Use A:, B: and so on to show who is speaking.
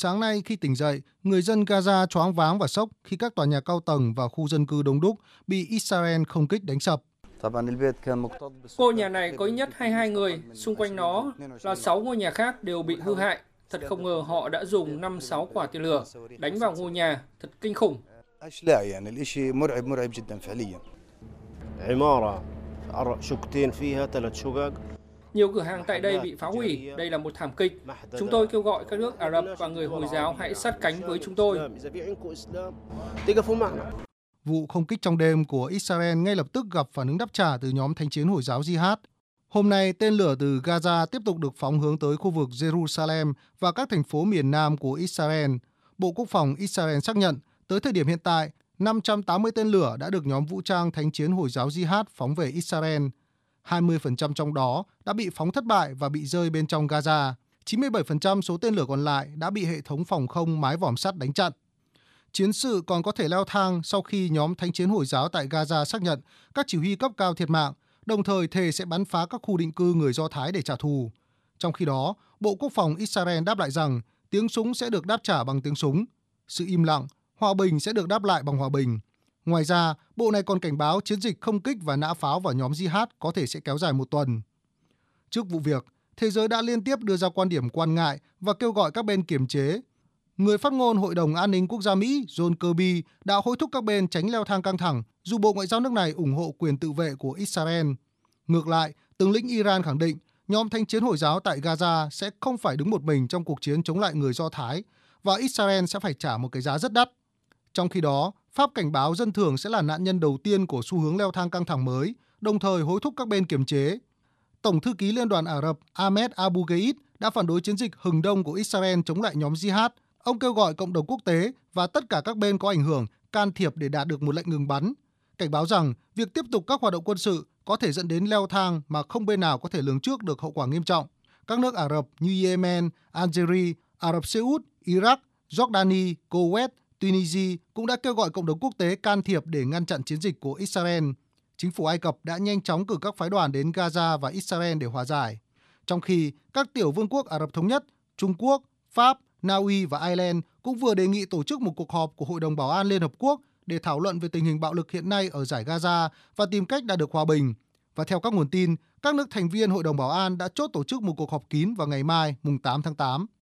A: Sáng nay khi tỉnh dậy, người dân Gaza choáng váng và sốc khi các tòa nhà cao tầng và khu dân cư đông đúc bị Israel không kích đánh sập.
B: Ngôi nhà này có ít nhất 22 người, xung quanh nó là 6 ngôi nhà khác đều bị hư hại. Thật không ngờ họ đã dùng 5-6 quả tên lửa đánh vào ngôi nhà, thật kinh khủng. Nhiều cửa hàng tại đây bị phá hủy, đây là một thảm kịch. Chúng tôi kêu gọi các nước Ả Rập và người Hồi giáo hãy sát cánh với chúng tôi.
A: Vụ không kích trong đêm của Israel ngay lập tức gặp phản ứng đáp trả từ nhóm thanh chiến Hồi giáo Jihad. Hôm nay, tên lửa từ Gaza tiếp tục được phóng hướng tới khu vực Jerusalem và các thành phố miền nam của Israel. Bộ Quốc phòng Israel xác nhận, tới thời điểm hiện tại, 580 tên lửa đã được nhóm vũ trang thánh chiến Hồi giáo Jihad phóng về Israel. 20% trong đó đã bị phóng thất bại và bị rơi bên trong Gaza. 97% số tên lửa còn lại đã bị hệ thống phòng không mái vòm sắt đánh chặn. Chiến sự còn có thể leo thang sau khi nhóm thánh chiến Hồi giáo tại Gaza xác nhận các chỉ huy cấp cao thiệt mạng, đồng thời thề sẽ bắn phá các khu định cư người Do Thái để trả thù. Trong khi đó, Bộ Quốc phòng Israel đáp lại rằng tiếng súng sẽ được đáp trả bằng tiếng súng. Sự im lặng, hòa bình sẽ được đáp lại bằng hòa bình. Ngoài ra, bộ này còn cảnh báo chiến dịch không kích và nã pháo vào nhóm jihad có thể sẽ kéo dài một tuần. Trước vụ việc, thế giới đã liên tiếp đưa ra quan điểm quan ngại và kêu gọi các bên kiềm chế. Người phát ngôn Hội đồng An ninh Quốc gia Mỹ John Kirby đã hối thúc các bên tránh leo thang căng thẳng dù Bộ Ngoại giao nước này ủng hộ quyền tự vệ của Israel. Ngược lại, tướng lĩnh Iran khẳng định nhóm thanh chiến Hồi giáo tại Gaza sẽ không phải đứng một mình trong cuộc chiến chống lại người Do Thái và Israel sẽ phải trả một cái giá rất đắt. Trong khi đó, Pháp cảnh báo dân thường sẽ là nạn nhân đầu tiên của xu hướng leo thang căng thẳng mới, đồng thời hối thúc các bên kiềm chế. Tổng thư ký Liên đoàn Ả Rập Ahmed Abu Gheid đã phản đối chiến dịch hừng đông của Israel chống lại nhóm Jihad. Ông kêu gọi cộng đồng quốc tế và tất cả các bên có ảnh hưởng can thiệp để đạt được một lệnh ngừng bắn, cảnh báo rằng việc tiếp tục các hoạt động quân sự có thể dẫn đến leo thang mà không bên nào có thể lường trước được hậu quả nghiêm trọng. Các nước Ả Rập như Yemen, Algeria, Ả Rập Xê Út, Iraq, Jordani, Kuwait Tunisia cũng đã kêu gọi cộng đồng quốc tế can thiệp để ngăn chặn chiến dịch của Israel. Chính phủ Ai Cập đã nhanh chóng cử các phái đoàn đến Gaza và Israel để hòa giải. Trong khi các tiểu vương quốc Ả Rập Thống Nhất, Trung Quốc, Pháp, Na Uy và Ireland cũng vừa đề nghị tổ chức một cuộc họp của Hội đồng Bảo an Liên Hợp Quốc để thảo luận về tình hình bạo lực hiện nay ở giải Gaza và tìm cách đạt được hòa bình. Và theo các nguồn tin, các nước thành viên Hội đồng Bảo an đã chốt tổ chức một cuộc họp kín vào ngày mai, mùng 8 tháng 8.